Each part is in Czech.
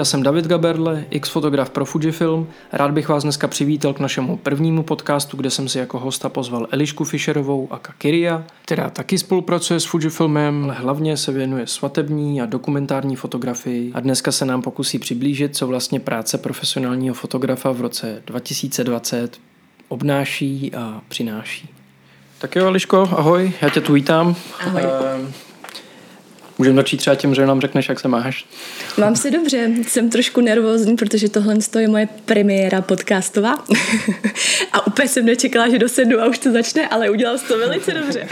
Já jsem David Gaberle, X-fotograf pro Fujifilm. Rád bych vás dneska přivítal k našemu prvnímu podcastu, kde jsem si jako hosta pozval Elišku Fischerovou a Kakiria, která taky spolupracuje s Fujifilmem, ale hlavně se věnuje svatební a dokumentární fotografii a dneska se nám pokusí přiblížit, co vlastně práce profesionálního fotografa v roce 2020 obnáší a přináší. Tak jo, Eliško, ahoj, já tě tu vítám. Ahoj. Ehm, Můžeme začít třeba tím, že nám řekneš, jak se máš. Mám se dobře, jsem trošku nervózní, protože tohle je moje premiéra podcastová. a úplně jsem nečekala, že dosedu a už to začne, ale udělal jsi to velice dobře.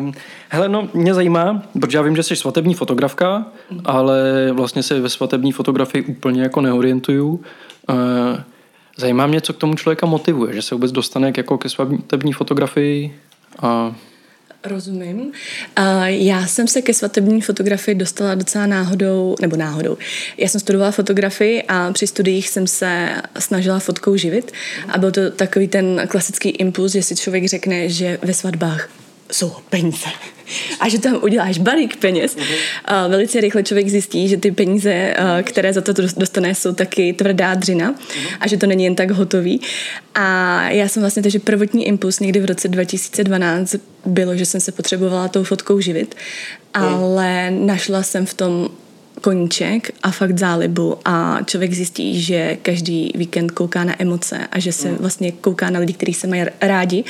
um, hele, no, mě zajímá, protože já vím, že jsi svatební fotografka, ale vlastně se ve svatební fotografii úplně jako neorientuju. Uh, zajímá mě, co k tomu člověka motivuje, že se vůbec dostane jako ke svatební fotografii a Rozumím. Já jsem se ke svatební fotografii dostala docela náhodou, nebo náhodou. Já jsem studovala fotografii a při studiích jsem se snažila fotkou živit a byl to takový ten klasický impuls, že si člověk řekne, že ve svatbách jsou peníze. A že tam uděláš balík peněz. A velice rychle člověk zjistí, že ty peníze, které za to dostane, jsou taky tvrdá dřina a že to není jen tak hotový. A já jsem vlastně, takže prvotní impuls někdy v roce 2012 bylo, že jsem se potřebovala tou fotkou živit, ale našla jsem v tom koníček a fakt zálibu a člověk zjistí, že každý víkend kouká na emoce a že se vlastně kouká na lidi, kteří se mají rádi,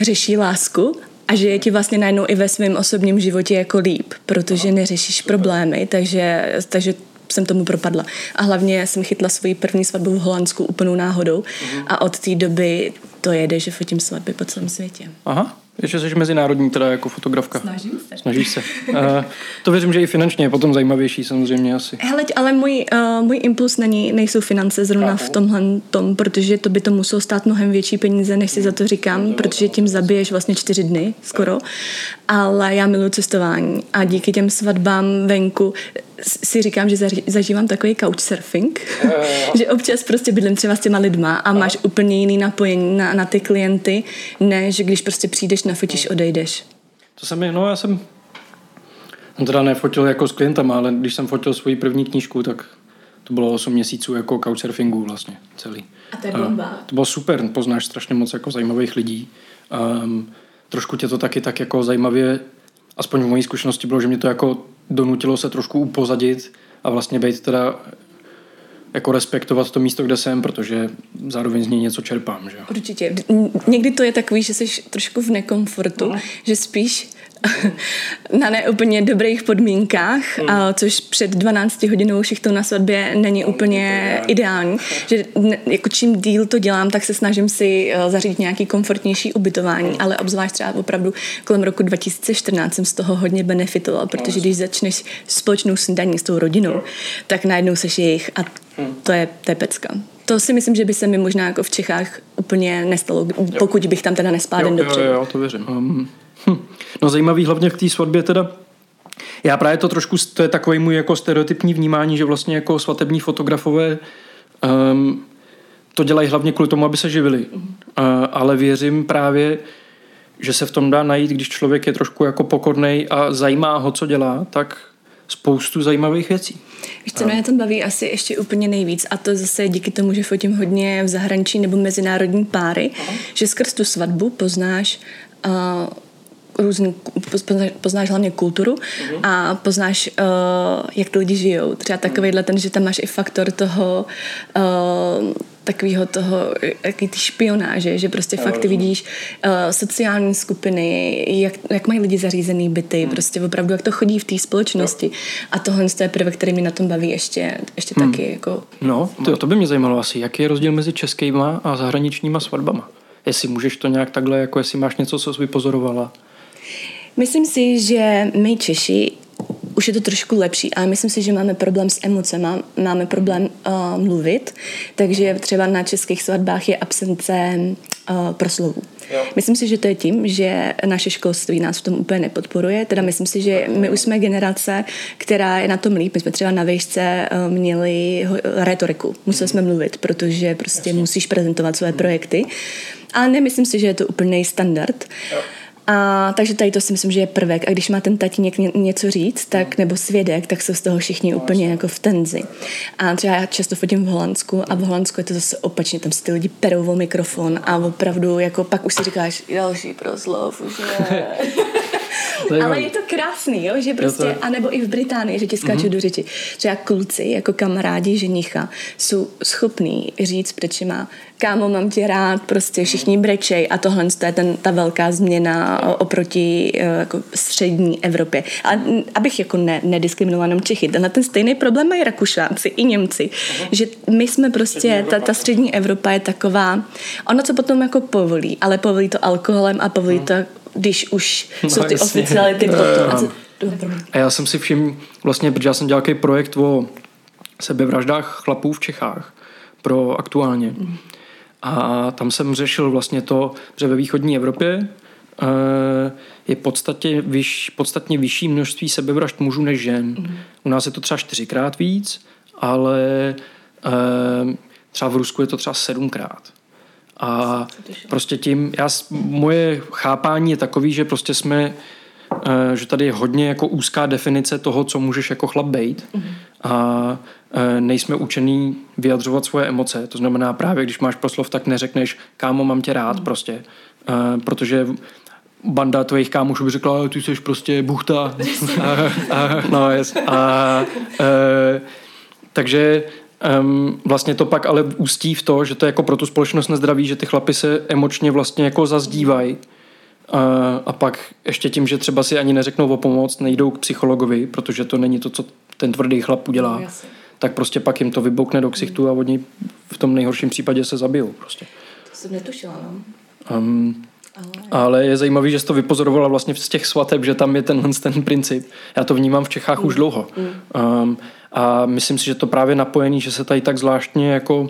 řeší lásku a že je ti vlastně najednou i ve svém osobním životě jako líp, protože neřešíš problémy, takže, takže jsem tomu propadla. A hlavně jsem chytla svoji první svatbu v Holandsku úplnou náhodou a od té doby to jede, že fotím svatby po celém světě. Aha, ještě jsi mezinárodní teda jako fotografka. Snažím se. Snažíš se. Uh, to věřím, že i finančně je potom zajímavější samozřejmě asi. Hele, ale můj, uh, můj impuls není, nejsou finance zrovna Chápu. v tomhle tom, protože to by to muselo stát mnohem větší peníze, než si za to říkám, protože tím zabiješ vlastně čtyři dny skoro. Ale já miluji cestování a díky těm svatbám venku si říkám, že zažívám takový couchsurfing, že občas prostě bydlím třeba s těma lidma a máš úplně jiný napojení na, na ty klienty, než když prostě přijdeš, nafotíš, odejdeš. To se mi, no já jsem teda nefotil jako s klientama, ale když jsem fotil svoji první knížku, tak to bylo 8 měsíců jako couchsurfingu vlastně celý. A to je bomba. to bylo super, poznáš strašně moc jako zajímavých lidí. Um, trošku tě to taky tak jako zajímavě, aspoň v mojí zkušenosti bylo, že mě to jako donutilo se trošku upozadit a vlastně být teda jako respektovat to místo, kde jsem, protože zároveň z něj něco čerpám. Že? Určitě. Někdy to je takový, že jsi trošku v nekomfortu, no. že spíš na neúplně dobrých podmínkách, mm. a což před 12 hodinou šichtou na svatbě není úplně ideální. Že jako čím díl to dělám, tak se snažím si eh, zařídit nějaký komfortnější ubytování, ale obzvlášť třeba opravdu kolem roku 2014 jsem z toho hodně benefitovala, protože když začneš společnou snídaní s tou rodinou, tak najednou seš jejich a to je, to je pecka. To si myslím, že by se mi možná jako v Čechách úplně nestalo, pokud bych tam teda nespál den dobře. Jo, jo, to věřím. Um, hm. No zajímavý hlavně v té svatbě teda já právě to trošku, to je takový můj jako stereotypní vnímání, že vlastně jako svatební fotografové um, to dělají hlavně kvůli tomu, aby se živili. Uh, ale věřím právě, že se v tom dá najít, když člověk je trošku jako pokornej a zajímá ho, co dělá, tak spoustu zajímavých věcí. Víš, co mě tam baví asi ještě úplně nejvíc a to zase díky tomu, že fotím hodně v zahraničí nebo mezinárodní páry, Aha. že skrz tu svatbu poznáš uh, různý, poznáš, poznáš hlavně kulturu uh-huh. a poznáš, uh, jak ty lidi žijou. Třeba takovýhle ten, že tam máš i faktor toho uh, takového toho, jaký ty špionáže, že prostě fakt ty vidíš uh, sociální skupiny, jak, jak mají lidi zařízený byty, hmm. prostě opravdu, jak to chodí v té společnosti. A tohle je prvek, který mi na tom baví ještě, ještě hmm. taky. Jako... No, to, to by mě zajímalo asi, jaký je rozdíl mezi českýma a zahraničníma svatbama? Jestli můžeš to nějak takhle, jako jestli máš něco, co jsi vypozorovala? Myslím si, že my Češi už je to trošku lepší, ale myslím si, že máme problém s emocemi, máme problém uh, mluvit, takže třeba na českých svatbách je absence uh, proslovů. Jo. Myslím si, že to je tím, že naše školství nás v tom úplně nepodporuje. Teda myslím si, že my už jsme generace, která je na tom líp. My jsme třeba na výšce uh, měli retoriku. Museli jsme mluvit, protože prostě Jasně. musíš prezentovat své projekty. Ale nemyslím si, že je to úplný standard. Jo. A takže tady to si myslím, že je prvek. A když má ten tatínek ně, něco říct, tak nebo svědek, tak jsou z toho všichni úplně jako v tenzi. A třeba já často fotím v Holandsku a v Holandsku je to zase opačně, tam si ty lidi perou o mikrofon a opravdu jako pak už si říkáš další proslov, už je. Ale je to krásný, jo? že prostě, to... anebo i v Británii, že ti skáču mm-hmm. do řeči. Třeba kluci, jako kamarádi ženicha, jsou schopní říct před má kámo, mám tě rád, prostě všichni brečej a tohle je ten, ta velká změna oproti eh, jako střední Evropě. A abych jako ne, nediskriminovala jenom Čechy, na ten stejný problém mají Rakušánci i Němci, uh-huh. že my jsme prostě, ta, ta střední Evropa je taková, ono co potom jako povolí, ale povolí to alkoholem a povolí uh-huh. to když už no, jsou ty jasně. oficiality potom. A já jsem si všiml, vlastně, protože já jsem dělal projekt o sebevraždách chlapů v Čechách pro aktuálně. Mm. A tam jsem řešil vlastně to, že ve východní Evropě eh, je podstatě vyš, podstatně vyšší množství sebevražd mužů než žen. Mm. U nás je to třeba čtyřikrát víc, ale eh, třeba v Rusku je to třeba sedmkrát. A prostě tím, já, moje chápání je takový, že prostě jsme, eh, že tady je hodně jako úzká definice toho, co můžeš jako chlap bejt mm-hmm. a eh, nejsme učený vyjadřovat svoje emoce. To znamená právě, když máš proslov, tak neřekneš, kámo, mám tě rád mm-hmm. prostě. Eh, protože banda tvojich kámošů by řekla, ty jsi prostě buchta. a, a, no, yes. a, a, takže Um, vlastně to pak ale ústí v to, že to je jako pro tu společnost nezdraví, že ty chlapy se emočně vlastně jako zazdívají a, a pak ještě tím, že třeba si ani neřeknou o pomoc, nejdou k psychologovi, protože to není to, co ten tvrdý chlap udělá, no, tak prostě pak jim to vyboukne do ksichtu a oni v tom nejhorším případě se zabijou prostě. To jsem netušila, no. Um, ale... ale je zajímavý, že jsi to vypozorovala vlastně z těch svateb, že tam je tenhle ten princip. Já to vnímám v Čechách mm. už dlouho. Mm. Um, a myslím si, že to právě napojený, že se tady tak zvláštně jako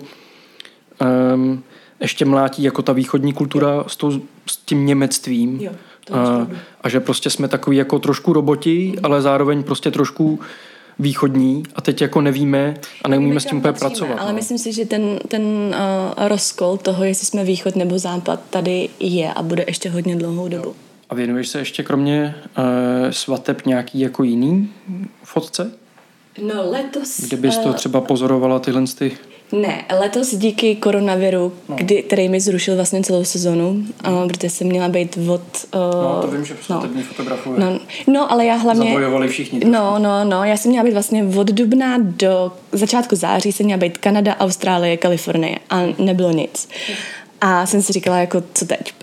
um, ještě mlátí jako ta východní kultura s, tou, s tím němectvím. Jo, a, a že prostě jsme takový jako trošku roboti, ale zároveň prostě trošku východní a teď jako nevíme a neumíme s tím úplně pracovat. Ale no. myslím si, že ten, ten uh, rozkol toho, jestli jsme východ nebo západ, tady je a bude ještě hodně dlouhou dobu. A věnuješ se ještě kromě uh, svateb nějaký jako jiný fotce? No letos... Kdybys to eh, třeba pozorovala tyhle ty... Ne, letos díky koronaviru, no. kdy, který mi zrušil vlastně celou sezonu, uh, protože jsem měla být od... Uh, no, to vím, že no. fotografuje. No, no, ale já hlavně... Zabojovali všichni. Trošku. No, no, no, já jsem měla být vlastně od dubna do začátku září jsem měla být Kanada, Austrálie, Kalifornie a nebylo nic. Mm. A jsem si říkala, jako co teď prostě.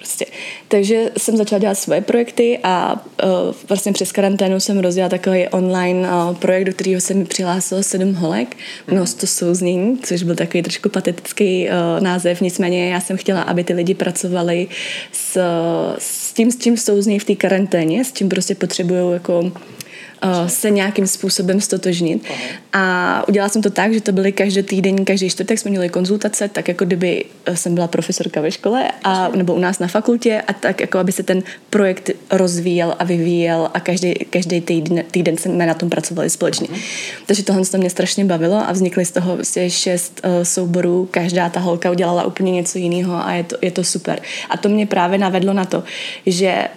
Takže jsem začala dělat svoje projekty a uh, vlastně přes karanténu jsem rozjela takový online uh, projekt, do kterého se mi přihlásilo sedm holek, množstvo souznění, což byl takový trošku patetický uh, název, nicméně já jsem chtěla, aby ty lidi pracovali s, s tím, s čím souzní v té karanténě, s čím prostě potřebují jako se nějakým způsobem stotožnit. A udělala jsem to tak, že to byly každý týden, každý čtvrtek jsme měli konzultace, tak jako kdyby eh, jsem byla profesorka ve škole a, nebo u nás na fakultě a tak jako aby se ten projekt rozvíjel a vyvíjel a každý, každý týden, týden jsme na tom pracovali společně. Uh-huh. Takže tohle to mě strašně bavilo a vznikly z toho vlastně šest uh, souborů, každá ta holka udělala úplně něco jiného a je to, je to super. A to mě právě navedlo na to, že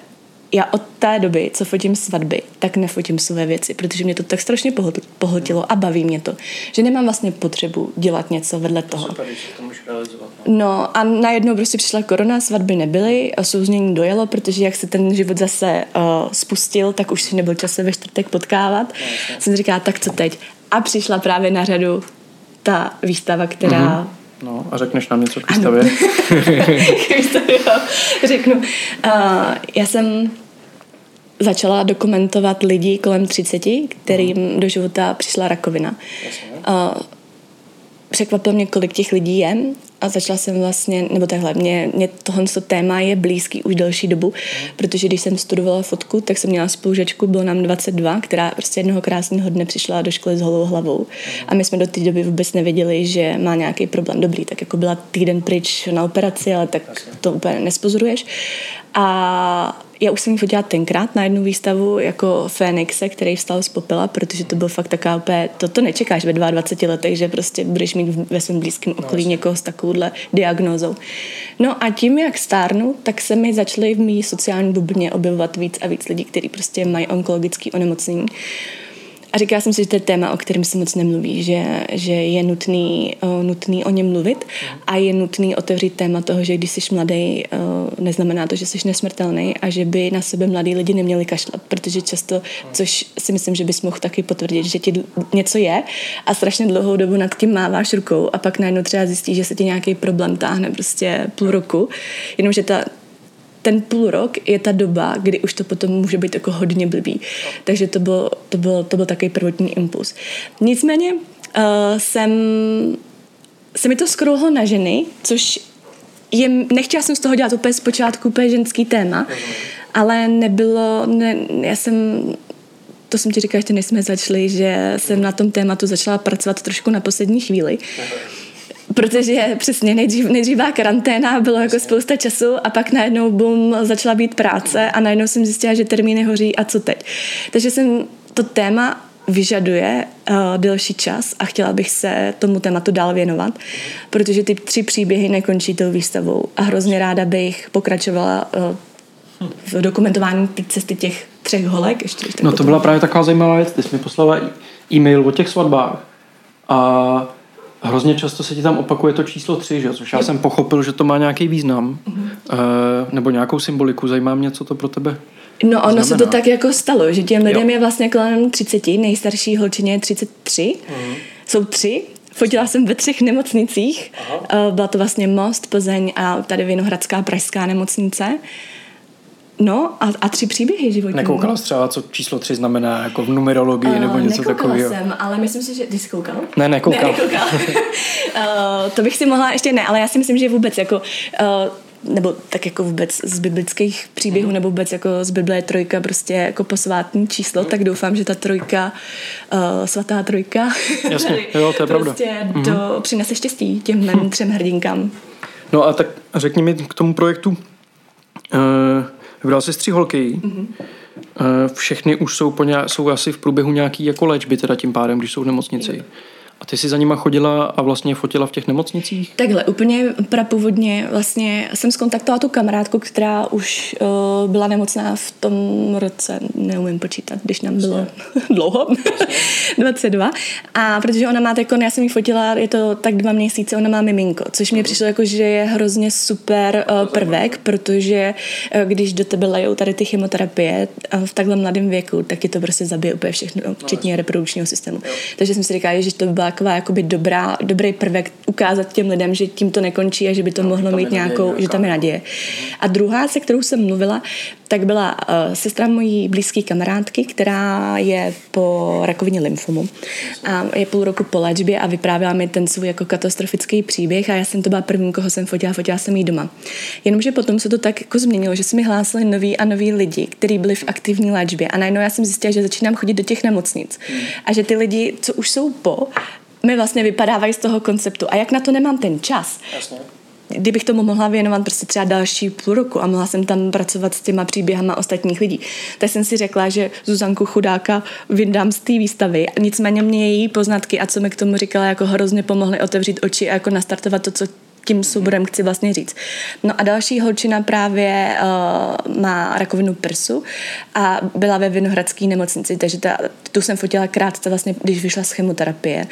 já od té doby, co fotím svatby, tak nefotím své věci, protože mě to tak strašně pohltilo a baví mě to, že nemám vlastně potřebu dělat něco vedle toho. Super, to realizovat. No. no a najednou prostě přišla korona, svatby nebyly a souznění dojelo, protože jak se ten život zase uh, spustil, tak už si nebyl čas se ve čtvrtek potkávat. No, Jsem říkala, tak co teď? A přišla právě na řadu ta výstava, která mm-hmm No a řekneš nám něco k výstavě? Řeknu. Uh, já jsem začala dokumentovat lidi kolem 30, kterým uh-huh. do života přišla rakovina. Uh, překvapilo mě, kolik těch lidí je a začala jsem vlastně, nebo takhle, mě, mě tohle téma je blízký už delší dobu, mm. protože když jsem studovala fotku, tak jsem měla spolužečku, bylo nám 22, která prostě jednoho krásného dne přišla do školy s holou hlavou mm. a my jsme do té doby vůbec nevěděli, že má nějaký problém. Dobrý, tak jako byla týden pryč na operaci, ale tak to úplně nespozoruješ. A já už jsem ji fotila tenkrát na jednu výstavu jako Fénixe, který vstal z popela, protože to byl fakt taková úplně, to, to nečekáš ve 22 letech, že prostě budeš mít ve svém blízkém okolí no, někoho s takovouhle diagnózou. No a tím, jak stárnu, tak se mi začaly v mý sociální bublině objevovat víc a víc lidí, kteří prostě mají onkologické onemocnění. A říkala jsem si, že to je téma, o kterém se moc nemluví, že, že je nutný, uh, nutný o něm mluvit a je nutný otevřít téma toho, že když jsi mladý, uh, neznamená to, že jsi nesmrtelný a že by na sebe mladí lidi neměli kašlat, protože často, což si myslím, že bys mohl taky potvrdit, že ti něco je a strašně dlouhou dobu nad tím máváš rukou a pak najednou třeba zjistíš, že se ti nějaký problém táhne prostě půl roku, jenomže ta, ten půl rok je ta doba, kdy už to potom může být jako hodně blbý. Takže to byl, to byl, to byl takový prvotní impuls. Nicméně uh, jsem se mi to skrouhlo na ženy, což je, nechtěla jsem z toho dělat úplně zpočátku úplně ženský téma, ale nebylo, ne, já jsem to jsem ti říkala, ještě než jsme začali, že jsem na tom tématu začala pracovat trošku na poslední chvíli. Protože přesně nejdřív, nejdřív byla karanténa, bylo jako spousta času a pak najednou boom, začala být práce a najednou jsem zjistila, že termíny hoří a co teď. Takže jsem to téma vyžaduje uh, delší čas a chtěla bych se tomu tématu dál věnovat, protože ty tři příběhy nekončí tou výstavou a hrozně ráda bych pokračovala uh, v dokumentování cesty těch třech holek. Ještě, no to byla právě taková zajímavá věc. Ty jsi mi poslala e-mail o těch svatbách a hrozně často se ti tam opakuje to číslo 3, že? což já jsem pochopil, že to má nějaký význam mm-hmm. uh, nebo nějakou symboliku. Zajímá mě, co to pro tebe No ono znamená. se to tak jako stalo, že těm lidem jo. je vlastně kolem 30, nejstarší holčině je 33, mm-hmm. jsou tři, Fotila jsem ve třech nemocnicích. Aha. Eh, byla to vlastně Most, Plzeň a tady Vinohradská pražská nemocnice. No a, a tři příběhy životní. Nekoukala jsi třeba, co číslo tři znamená jako v numerologii uh, nebo něco takového? jsem, ale myslím si, že... Ty jsi koukal? Ne, nekoukal. Ne, nekoukal. uh, to bych si mohla ještě ne, ale já si myslím, že vůbec jako... Uh, nebo tak jako vůbec z biblických příběhů, mm. nebo vůbec jako z Bible je trojka prostě jako posvátní číslo, mm. tak doufám, že ta trojka, uh, svatá trojka, Jasně, jo, to je pravda. prostě mm. to přinese štěstí těm mým třem hrdinkám. No a tak řekni mi k tomu projektu, uh, Vybral jsi tři holky. Mm-hmm. Všechny už jsou, po nějak, jsou asi v průběhu nějaký jako léčby teda tím pádem, když jsou v nemocnici. A ty jsi za nima chodila a vlastně fotila v těch nemocnicích? Takhle, úplně prapůvodně vlastně jsem skontaktovala tu kamarádku, která už uh, byla nemocná v tom roce, neumím počítat, když nám bylo dlouho, 22. A protože ona má jako, já jsem ji fotila, je to tak dva měsíce, ona má miminko, což mi přišlo jako, že je hrozně super uh, prvek, protože uh, když do tebe lejou tady ty chemoterapie uh, v takhle mladém věku, tak je to prostě zabije úplně všechno, no, včetně reprodukčního systému. Takže jsem si říkala, že to by byla taková jakoby dobrá, dobrý prvek ukázat těm lidem, že tím to nekončí a že by to no, mohlo mít nějakou, naděje, že tam je naděje. A druhá, se kterou jsem mluvila, tak byla uh, sestra mojí blízké kamarádky, která je po rakovině lymfomu a je půl roku po léčbě a vyprávěla mi ten svůj jako katastrofický příběh a já jsem to byla první, koho jsem fotila, fotila jsem jí doma. Jenomže potom se to tak jako změnilo, že se mi hlásili noví a noví lidi, kteří byli v aktivní léčbě a najednou já jsem zjistila, že začínám chodit do těch nemocnic a že ty lidi, co už jsou po, mi vlastně vypadávají z toho konceptu. A jak na to nemám ten čas, Jasně. kdybych tomu mohla věnovat prostě třeba další půl roku a mohla jsem tam pracovat s těma příběhama ostatních lidí, tak jsem si řekla, že Zuzanku chudáka vydám z té výstavy. Nicméně mě její poznatky a co mi k tomu říkala, jako hrozně pomohly otevřít oči a jako nastartovat to, co tím souborem chci vlastně říct. No a další holčina právě uh, má rakovinu prsu a byla ve Vinohradské nemocnici, takže ta, tu jsem fotila krátce vlastně, když vyšla z chemoterapie.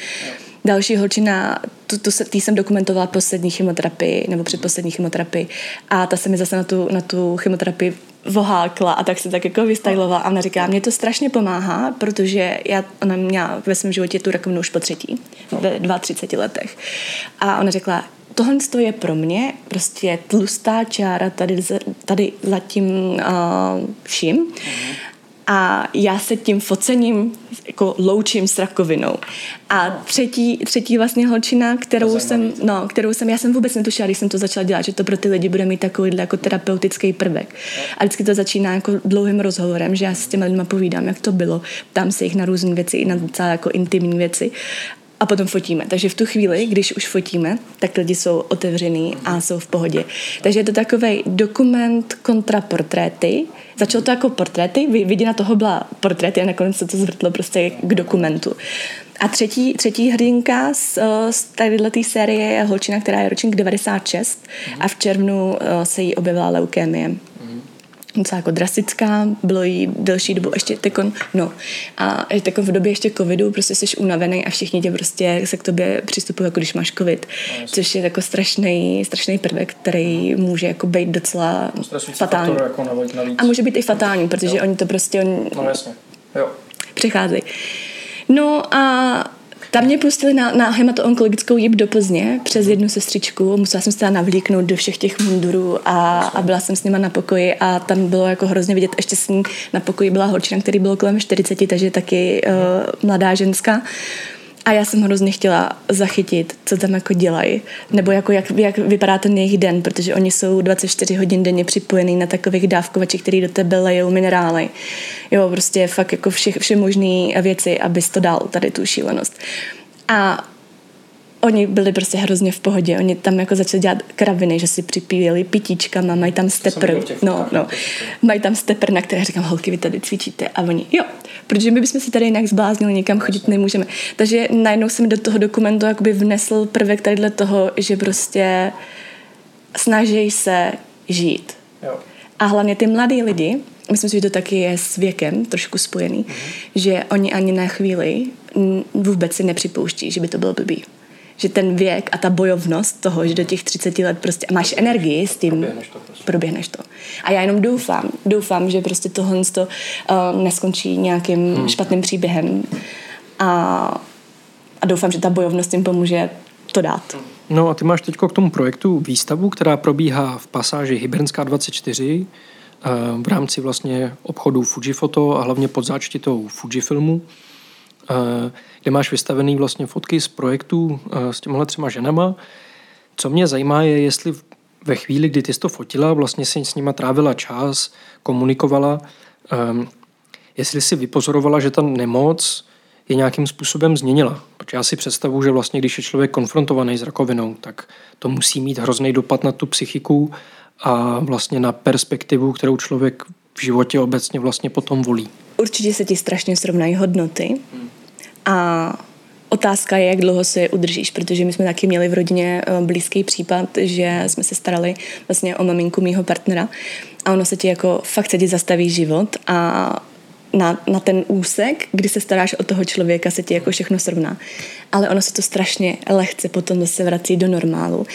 Další holčina, tu, tu se, tý jsem dokumentovala poslední chemoterapii, nebo předposlední chemoterapii a ta se mi zase na tu, na tu chemoterapii vohákla a tak se tak jako vystajlovala a ona říká, mě to strašně pomáhá, protože já, ona měla ve svém životě tu rakovinu už po třetí, ve 32 letech. A ona řekla, tohle je pro mě prostě tlustá čára tady, tady za tím uh, vším. A já se tím focením jako loučím s rakovinou. A třetí, třetí vlastně holčina, kterou jsem, no, kterou jsem, já jsem vůbec netušila, když jsem to začala dělat, že to pro ty lidi bude mít takový jako terapeutický prvek. A vždycky to začíná jako dlouhým rozhovorem, že já s těmi lidmi povídám, jak to bylo, tam se jich na různé věci, i na docela jako intimní věci a potom fotíme. Takže v tu chvíli, když už fotíme, tak lidi jsou otevřený a jsou v pohodě. Takže je to takový dokument kontra portréty. Začalo to jako portréty, vidina toho byla portréty a nakonec se to zvrtlo prostě k dokumentu. A třetí, třetí hrdinka z, eh, z téhle série je holčina, která je ročník 96 a v červnu eh, se jí objevila leukémie docela jako drastická, bylo jí delší dobu ještě tekon, no a tekon v době ještě covidu, prostě jsi unavený a všichni tě prostě se k tobě přistupují, jako když máš covid, no, což je jako strašný, strašný prvek, který může jako být docela fatální. Jako navíc. A může být i fatální, protože jo. oni to prostě... On, no jasně, jo. Přecházejí. No a tam mě pustili na, na hematoonkologickou jib do Plzně přes jednu sestřičku. Musela jsem se tam navlíknout do všech těch mundurů a, a byla jsem s nima na pokoji a tam bylo jako hrozně vidět, ještě s ní na pokoji byla holčina, který bylo kolem 40, takže taky uh, mladá ženská. A já jsem hrozně chtěla zachytit, co tam jako dělají, nebo jako jak, jak vypadá ten jejich den, protože oni jsou 24 hodin denně připojení na takových dávkovačích, který do tebe lejou minerály. Jo, prostě fakt jako vše, vše možné věci, abys to dal, tady tu šílenost. A oni byli prostě hrozně v pohodě. Oni tam jako začali dělat kraviny, že si připíjeli pitíčkama, mají tam stepr. No, no. Mají tam stepr, na které říkám, holky, vy tady cvičíte. A oni, jo, protože my bychom si tady jinak zbláznili, nikam chodit nemůžeme. Takže najednou jsem do toho dokumentu jakoby vnesl prvek tadyhle toho, že prostě snaží se žít. Jo. A hlavně ty mladí lidi, myslím si, že to taky je s věkem trošku spojený, mm-hmm. že oni ani na chvíli vůbec si nepřipouští, že by to bylo blbý že ten věk a ta bojovnost toho, že do těch 30 let prostě máš energii s tím, proběhneš to. Prostě. Proběhneš to. A já jenom doufám, doufám, že prostě tohle to, uh, neskončí nějakým hmm. špatným příběhem a, a doufám, že ta bojovnost jim pomůže to dát. No a ty máš teď k tomu projektu výstavu, která probíhá v pasáži Hybernská 24 eh, v rámci vlastně obchodu Fujifoto a hlavně pod záčtitou Fujifilmu. Kde máš vystavený vlastně fotky z projektů eh, s těmhle třema ženama. Co mě zajímá je, jestli ve chvíli, kdy ty jsi to fotila, vlastně si s nima trávila čas, komunikovala, um, jestli si vypozorovala, že ta nemoc je nějakým způsobem změnila. Protože já si představuji, že vlastně, když je člověk konfrontovaný s rakovinou, tak to musí mít hrozný dopad na tu psychiku a vlastně na perspektivu, kterou člověk v životě obecně vlastně potom volí. Určitě se ti strašně srovnají hodnoty. A otázka je, jak dlouho se udržíš, protože my jsme taky měli v rodině eh, blízký případ, že jsme se starali vlastně o maminku mýho partnera a ono se ti jako fakt se ti zastaví život a na, na ten úsek, kdy se staráš o toho člověka, se ti jako všechno srovná. Ale ono se to strašně lehce potom zase vrací do normálu.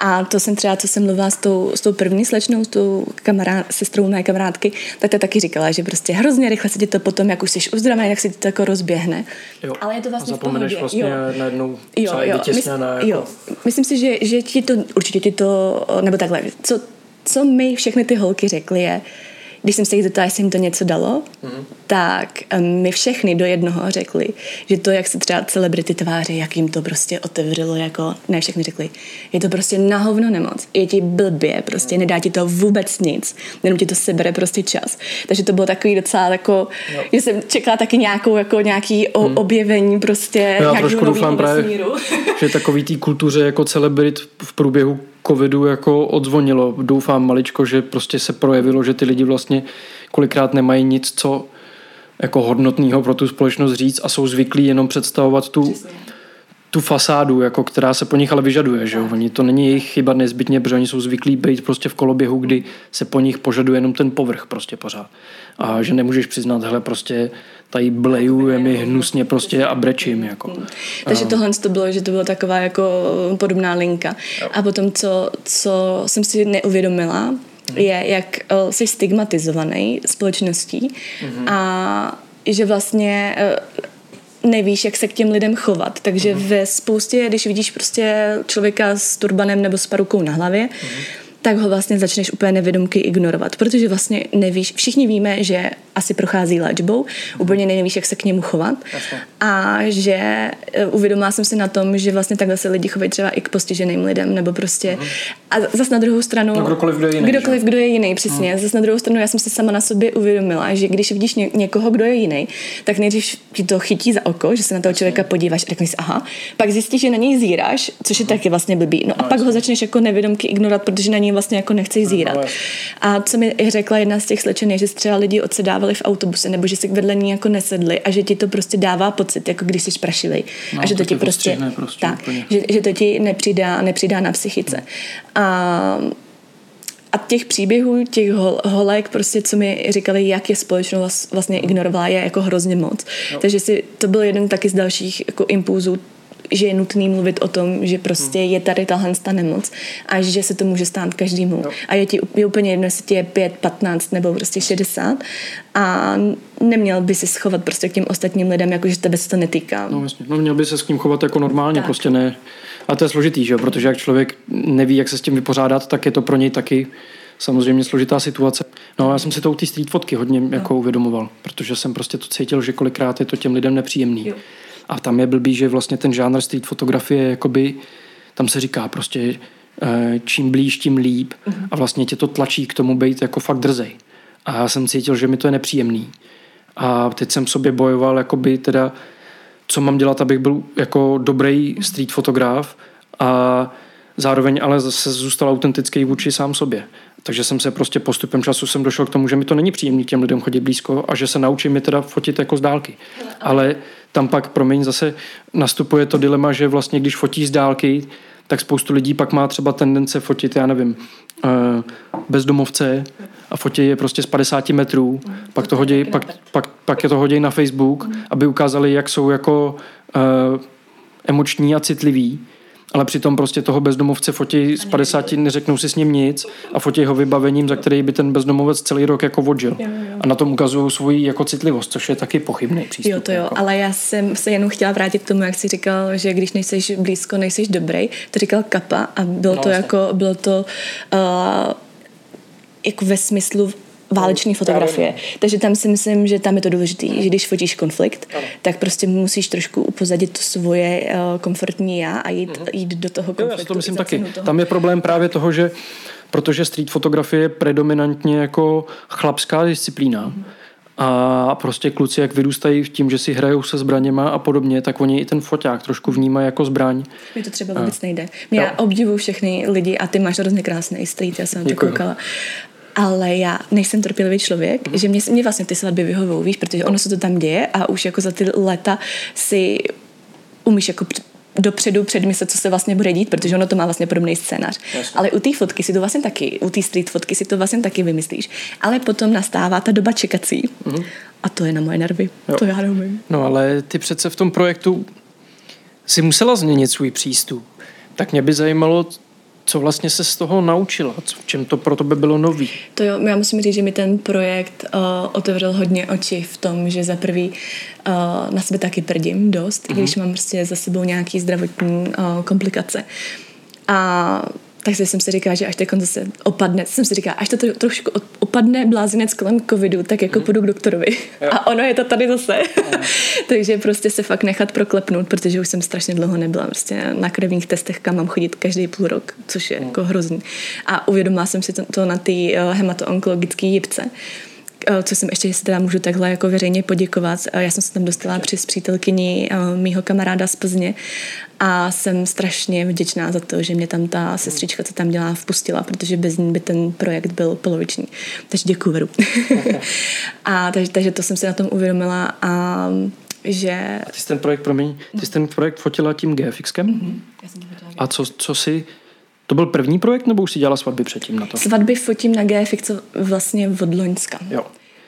A to jsem třeba, co jsem mluvila s tou, s tou první slečnou, s tou kamarád, sestrou mé kamarádky, tak ta taky říkala, že prostě hrozně rychle se ti to potom, jak už jsi uzdravený, tak se ti to jako rozběhne. Jo. Ale je to vlastně a zapomeneš v vlastně jo. najednou jo, jo. Mysl, jako... jo. Myslím si, že, že ti to, určitě ti to, nebo takhle, co, co mi všechny ty holky řekly je, když jsem se jich zeptala, jestli jim to něco dalo, mm. tak mi všechny do jednoho řekli, že to, jak se třeba celebrity tváří, jak jim to prostě otevřelo, jako ne všechny řekli, je to prostě na hovno nemoc, je ti blbě, prostě nedá ti to vůbec nic, jenom ti to sebere prostě čas. Takže to bylo takový docela jako, no. že jsem čekala taky nějakou, jako nějaký o, mm. objevení prostě Já trošku doufám právě, že takový té kultuře jako celebrit v průběhu covidu jako odzvonilo. Doufám maličko, že prostě se projevilo, že ty lidi vlastně kolikrát nemají nic, co jako hodnotného pro tu společnost říct a jsou zvyklí jenom představovat tu, tu fasádu, jako, která se po nich ale vyžaduje. Že? Oni, to není jejich chyba nezbytně, protože oni jsou zvyklí být prostě v koloběhu, kdy se po nich požaduje jenom ten povrch prostě pořád. A že nemůžeš přiznat, hele, prostě tady bleju, je mi hnusně prostě a brečím. Jako. Takže tohle to bylo, že to byla taková jako podobná linka. A potom, co, co jsem si neuvědomila, hmm. je, jak uh, jsi stigmatizovaný společností hmm. a že vlastně uh, nevíš, jak se k těm lidem chovat. Takže mm ve spoustě, když vidíš prostě člověka s turbanem nebo s parukou na hlavě, mm tak ho vlastně začneš úplně nevědomky ignorovat, protože vlastně nevíš, všichni víme, že asi prochází léčbou, úplně nevíš, jak se k němu chovat a že e, uvědomila jsem si na tom, že vlastně takhle se lidi chovají třeba i k postiženým lidem, nebo prostě a zase na druhou stranu no, kdokoliv, kdo je jiný, kdokoliv, že? kdo je jiný, přesně. Hmm. Zase na druhou stranu já jsem si sama na sobě uvědomila, že když vidíš ně, někoho, kdo je jiný, tak nejdřív ti to chytí za oko, že se na toho člověka podíváš a řekneš si, aha, pak zjistíš, že na něj zíráš, což je taky vlastně blbý. No a no, pak ho začneš jako nevědomky ignorovat, protože na něj vlastně jako nechceš zírat. A co mi řekla jedna z těch slečen, je, že třeba lidi odsedávali v autobuse nebo že si vedle ní jako nesedli a že ti to prostě dává pocit, jako když jsi sprašilý. No, a že to, to ti prostě, prostě tak, že, že, to ti nepřidá, nepřidá na psychice. A a těch příběhů, těch hol, holek, prostě, co mi říkali, jak je společnost vlastně ignorovala, je jako hrozně moc. No. Takže si, to byl jeden taky z dalších jako impulzů že je nutný mluvit o tom, že prostě hmm. je tady tahle ta nemoc a že se to může stát každému. No. A je ti je úplně jedno, jestli ti je 5, 15 nebo prostě 60 a neměl by se schovat prostě k těm ostatním lidem, jako že tebe se to netýká. No vlastně, no měl by se s tím chovat jako normálně, tak. prostě ne. A to je složitý, že? protože jak člověk neví, jak se s tím vypořádat, tak je to pro něj taky samozřejmě složitá situace. No já jsem si to u té street fotky hodně no. jako uvědomoval, protože jsem prostě to cítil, že kolikrát je to těm lidem nepříjemný. Jo. A tam je blbý, že vlastně ten žánr street fotografie, jakoby, tam se říká prostě eh, čím blíž, tím líp uh-huh. a vlastně tě to tlačí k tomu být jako fakt drzej. A já jsem cítil, že mi to je nepříjemný. A teď jsem sobě bojoval, jakoby teda, co mám dělat, abych byl jako dobrý street fotograf a zároveň ale zase zůstal autentický vůči sám sobě. Takže jsem se prostě postupem času jsem došel k tomu, že mi to není příjemné těm lidem chodit blízko a že se naučím je teda fotit jako z dálky. Ale tam pak, promiň, zase nastupuje to dilema, že vlastně když fotí z dálky, tak spoustu lidí pak má třeba tendence fotit, já nevím, eh, bezdomovce a fotí je prostě z 50 metrů, pak to hodí, pak, pak, pak je to hodí na Facebook, aby ukázali, jak jsou jako uh, emoční a citliví ale přitom prostě toho bezdomovce fotí z 50, neřeknou si s ním nic a fotí ho vybavením, za který by ten bezdomovec celý rok jako vodžil. A na tom ukazují svoji jako citlivost, což je taky pochybný přístup. Jo, to jo, jako. ale já jsem se jenom chtěla vrátit k tomu, jak jsi říkal, že když nejseš blízko, nejseš dobrý. To říkal Kapa a bylo no, to jako, bylo to uh, jako ve smyslu váleční fotografie. Takže tam si myslím, že tam je to důležité, že když fotíš konflikt, ano. tak prostě musíš trošku upozadit to svoje uh, komfortní já a jít, uh-huh. jít do toho konfliktu. Jo, já to myslím taky. Toho. Tam je problém právě toho, že protože street fotografie je predominantně jako chlapská disciplína, uh-huh. A prostě kluci, jak vyrůstají v tím, že si hrajou se zbraněma a podobně, tak oni i ten foťák trošku vnímají jako zbraň. Mi to třeba vůbec a... nejde. Já obdivuju všechny lidi a ty máš hrozně krásný street, já jsem to koukala ale já nejsem trpělivý člověk, mm. že mě, mě vlastně ty svatby vyhovují, víš, protože ono se to tam děje a už jako za ty leta si umíš jako dopředu předmyslet, co se vlastně bude dít, protože ono to má vlastně podobný scénář. Jasně. Ale u té fotky si to vlastně taky, u té street fotky si to vlastně taky vymyslíš. Ale potom nastává ta doba čekací mm. a to je na moje nervy. Jo. To já neumím. No ale ty přece v tom projektu si musela změnit svůj přístup. Tak mě by zajímalo, co vlastně se z toho naučila? V čem to pro tebe bylo nový? To jo, já musím říct, že mi ten projekt uh, otevřel hodně oči v tom, že za prvý uh, na sebe taky prdím dost, uh-huh. když mám prostě za sebou nějaký zdravotní uh, komplikace. A takže jsem si říkala, že až teď zase opadne, jsem si říkala, až to trošku opadne blázinec kolem covidu, tak jako mm. půjdu k doktorovi. Jo. A ono je to tady zase. Takže prostě se fakt nechat proklepnout, protože už jsem strašně dlouho nebyla prostě na krevních testech, kam mám chodit každý půl rok, což je mm. jako hrozný. A uvědomila jsem si to, to na ty uh, hematoonkologické jipce eh, co jsem ještě, jestli teda můžu takhle jako veřejně poděkovat. Já jsem se tam dostala přes přítelkyni eh, mýho kamaráda z Plzně a jsem strašně vděčná za to, že mě tam ta sestřička, co tam dělá, vpustila, protože bez ní by ten projekt byl poloviční. Takže děkuji, Veru. a takže, takže to jsem si na tom uvědomila a že... A ty jsi ten projekt, promiň, ty jsi ten projekt fotila tím GFXkem? Mm-hmm. A co, co si... To byl první projekt, nebo už si dělala svatby předtím na to? Svatby fotím na GFX vlastně od Loňska. Jo.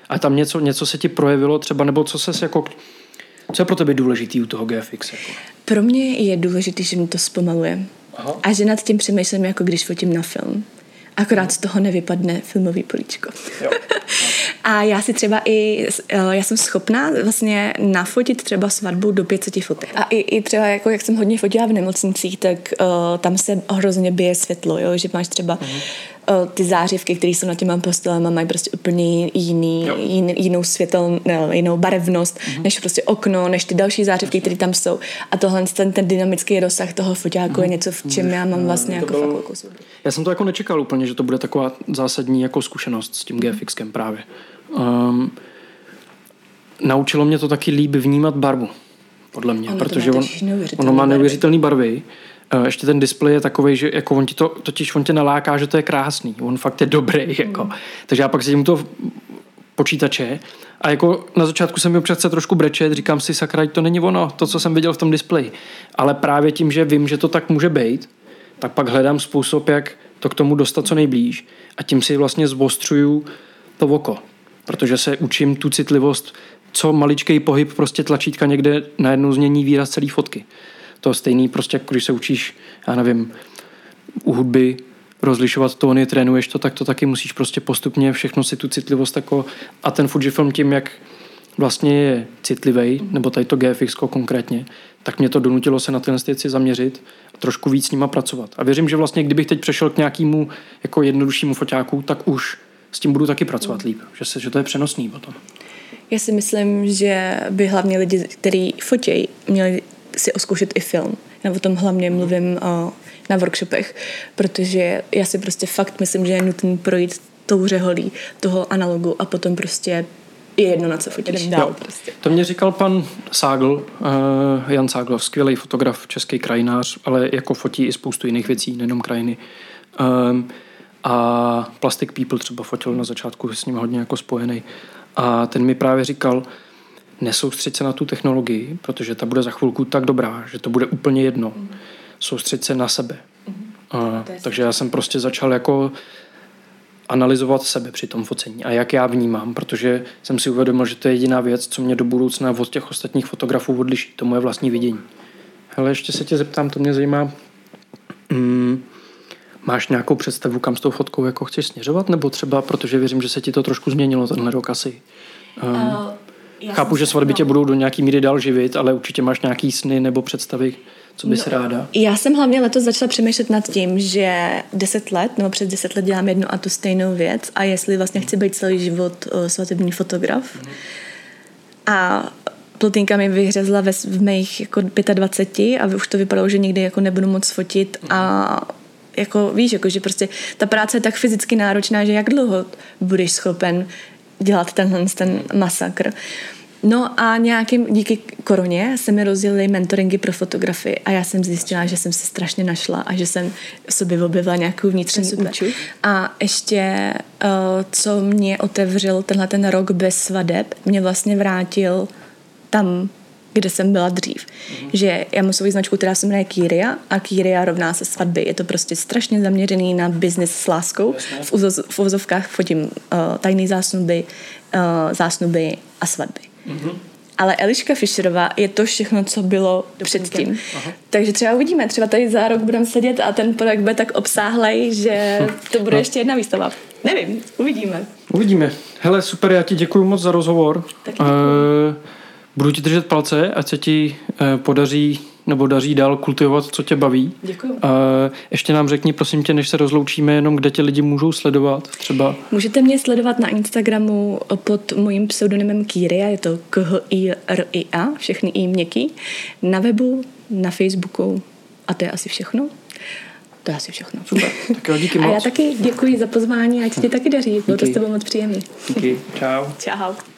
A tam něco, něco se ti projevilo třeba, nebo co se jako co je pro tebe důležitý u toho GFX? Jako? Pro mě je důležité, že mi to zpomaluje. Aha. A že nad tím přemýšlím, jako když fotím na film. Akorát z toho nevypadne filmový políčko. Jo. A já si třeba i, eh, já jsem schopná vlastně nafotit třeba svatbu do 500 fotek. A i, i třeba, jako jak jsem hodně fotila v nemocnicích, tak uh, tam se hrozně bije světlo, jo? že máš třeba uh, ty zářivky, které jsou na těma postelama, mají prostě úplně jiný, jin, jinou světel, ne, jinou barevnost, mm-hmm. než prostě okno, než ty další zářivky, které tam jsou. A tohle ten, ten dynamický rozsah toho foťáku mm-hmm. je mhm. něco, v čem já mám vlastně jako bylo... fakt Já jsem to jako nečekal úplně, že to bude taková zásadní jako zkušenost s tím mm-hmm. GFXkem právě. Um, naučilo mě to taky líp vnímat barvu, podle mě, ono protože on, ono má neuvěřitelné barvy. Uh, ještě ten displej je takový, že jako on ti to, totiž on tě naláká, že to je krásný. On fakt je dobrý. Jako. Mm. Takže já pak sedím to počítače a jako na začátku jsem mi přece trošku brečet, říkám si, sakra, to není ono, to, co jsem viděl v tom displeji. Ale právě tím, že vím, že to tak může být, tak pak hledám způsob, jak to k tomu dostat co nejblíž a tím si vlastně zostřuju to oko. Protože se učím tu citlivost co maličký pohyb prostě tlačítka někde najednou změní výraz celé fotky. To stejný prostě, jako když se učíš, já nevím, u hudby rozlišovat tóny, trénuješ to, tak to taky musíš prostě postupně všechno si tu citlivost jako a ten Fujifilm tím, jak vlastně je citlivý, nebo tady to GFX konkrétně, tak mě to donutilo se na tyhle věci zaměřit a trošku víc s nima pracovat. A věřím, že vlastně kdybych teď přešel k nějakému jako jednoduššímu foťáku, tak už s tím budu taky pracovat líp, že, se, že to je přenosný potom. Já si myslím, že by hlavně lidi, kteří fotějí, měli si oskoušet i film. Já o tom hlavně mluvím o, na workshopech, protože já si prostě fakt myslím, že je nutné projít tou řeholí toho analogu a potom prostě je jedno, na co fotíš. Dál prostě. To mě říkal pan Ságl, uh, Jan Ságl, skvělý fotograf, český krajinář, ale jako fotí i spoustu jiných věcí, nejenom krajiny. Um, a Plastic People třeba fotil na začátku s ním hodně jako spojený. A ten mi právě říkal, nesoustřed se na tu technologii, protože ta bude za chvilku tak dobrá, že to bude úplně jedno. Mm. Soustřed se na sebe. Mm. A, takže já jsem prostě začal jako analyzovat sebe při tom focení a jak já vnímám, protože jsem si uvědomil, že to je jediná věc, co mě do budoucna od těch ostatních fotografů odliší. To moje vlastní vidění. Hele, ještě se tě zeptám, to mě zajímá. Mm, Máš nějakou představu, kam s tou fotkou jako chceš směřovat? Nebo třeba, protože věřím, že se ti to trošku změnilo tenhle rok asi. Um, uh, chápu, že svatby tě budou do nějaký míry dál živit, ale určitě máš nějaký sny nebo představy, co bys no, ráda? Já jsem hlavně letos začala přemýšlet nad tím, že deset let, nebo přes deset let dělám jednu a tu stejnou věc a jestli vlastně chci být celý život uh, svatební fotograf. Mm. A plotínka mi vyhřezla ve, v mých jako 25 a už to vypadalo, že nikdy jako nebudu moc fotit a jako víš, jako, že prostě ta práce je tak fyzicky náročná, že jak dlouho budeš schopen dělat tenhle ten masakr. No a nějakým, díky koroně se mi rozjeli mentoringy pro fotografii a já jsem zjistila, že jsem se strašně našla a že jsem v sobě objevila nějakou vnitřní úču. A ještě, uh, co mě otevřel tenhle ten rok bez svadeb, mě vlastně vrátil tam kde jsem byla dřív. Mm-hmm. Že já mám svou značku, která se jmenuje Kyria a Kyria rovná se svatby. Je to prostě strašně zaměřený na business s láskou. V, uzoz, v uvozovkách fotím uh, tajné zásnuby, uh, zásnuby a svatby. Mm-hmm. Ale Eliška Fischerová je to všechno, co bylo předtím. Takže třeba uvidíme, třeba tady za rok budeme sedět a ten projekt bude tak obsáhlej, že to bude no. ještě jedna výstava. Nevím, uvidíme. Uvidíme. Hele, super, já ti děkuji moc za rozhovor. Taky Uh, Budu ti držet palce, ať se ti eh, podaří nebo daří dál kultivovat, co tě baví. Děkuji. Ještě nám řekni, prosím tě, než se rozloučíme, jenom kde tě lidi můžou sledovat třeba. Můžete mě sledovat na Instagramu pod mojím pseudonymem Kyria, je to k h i r i a všechny i měkký, na webu, na Facebooku a to je asi všechno. To je asi všechno. Super, tak jo, díky moc. A já taky děkuji za pozvání, ať ti taky daří, bylo to s tebou moc příjemný. Díky, čau. Čau.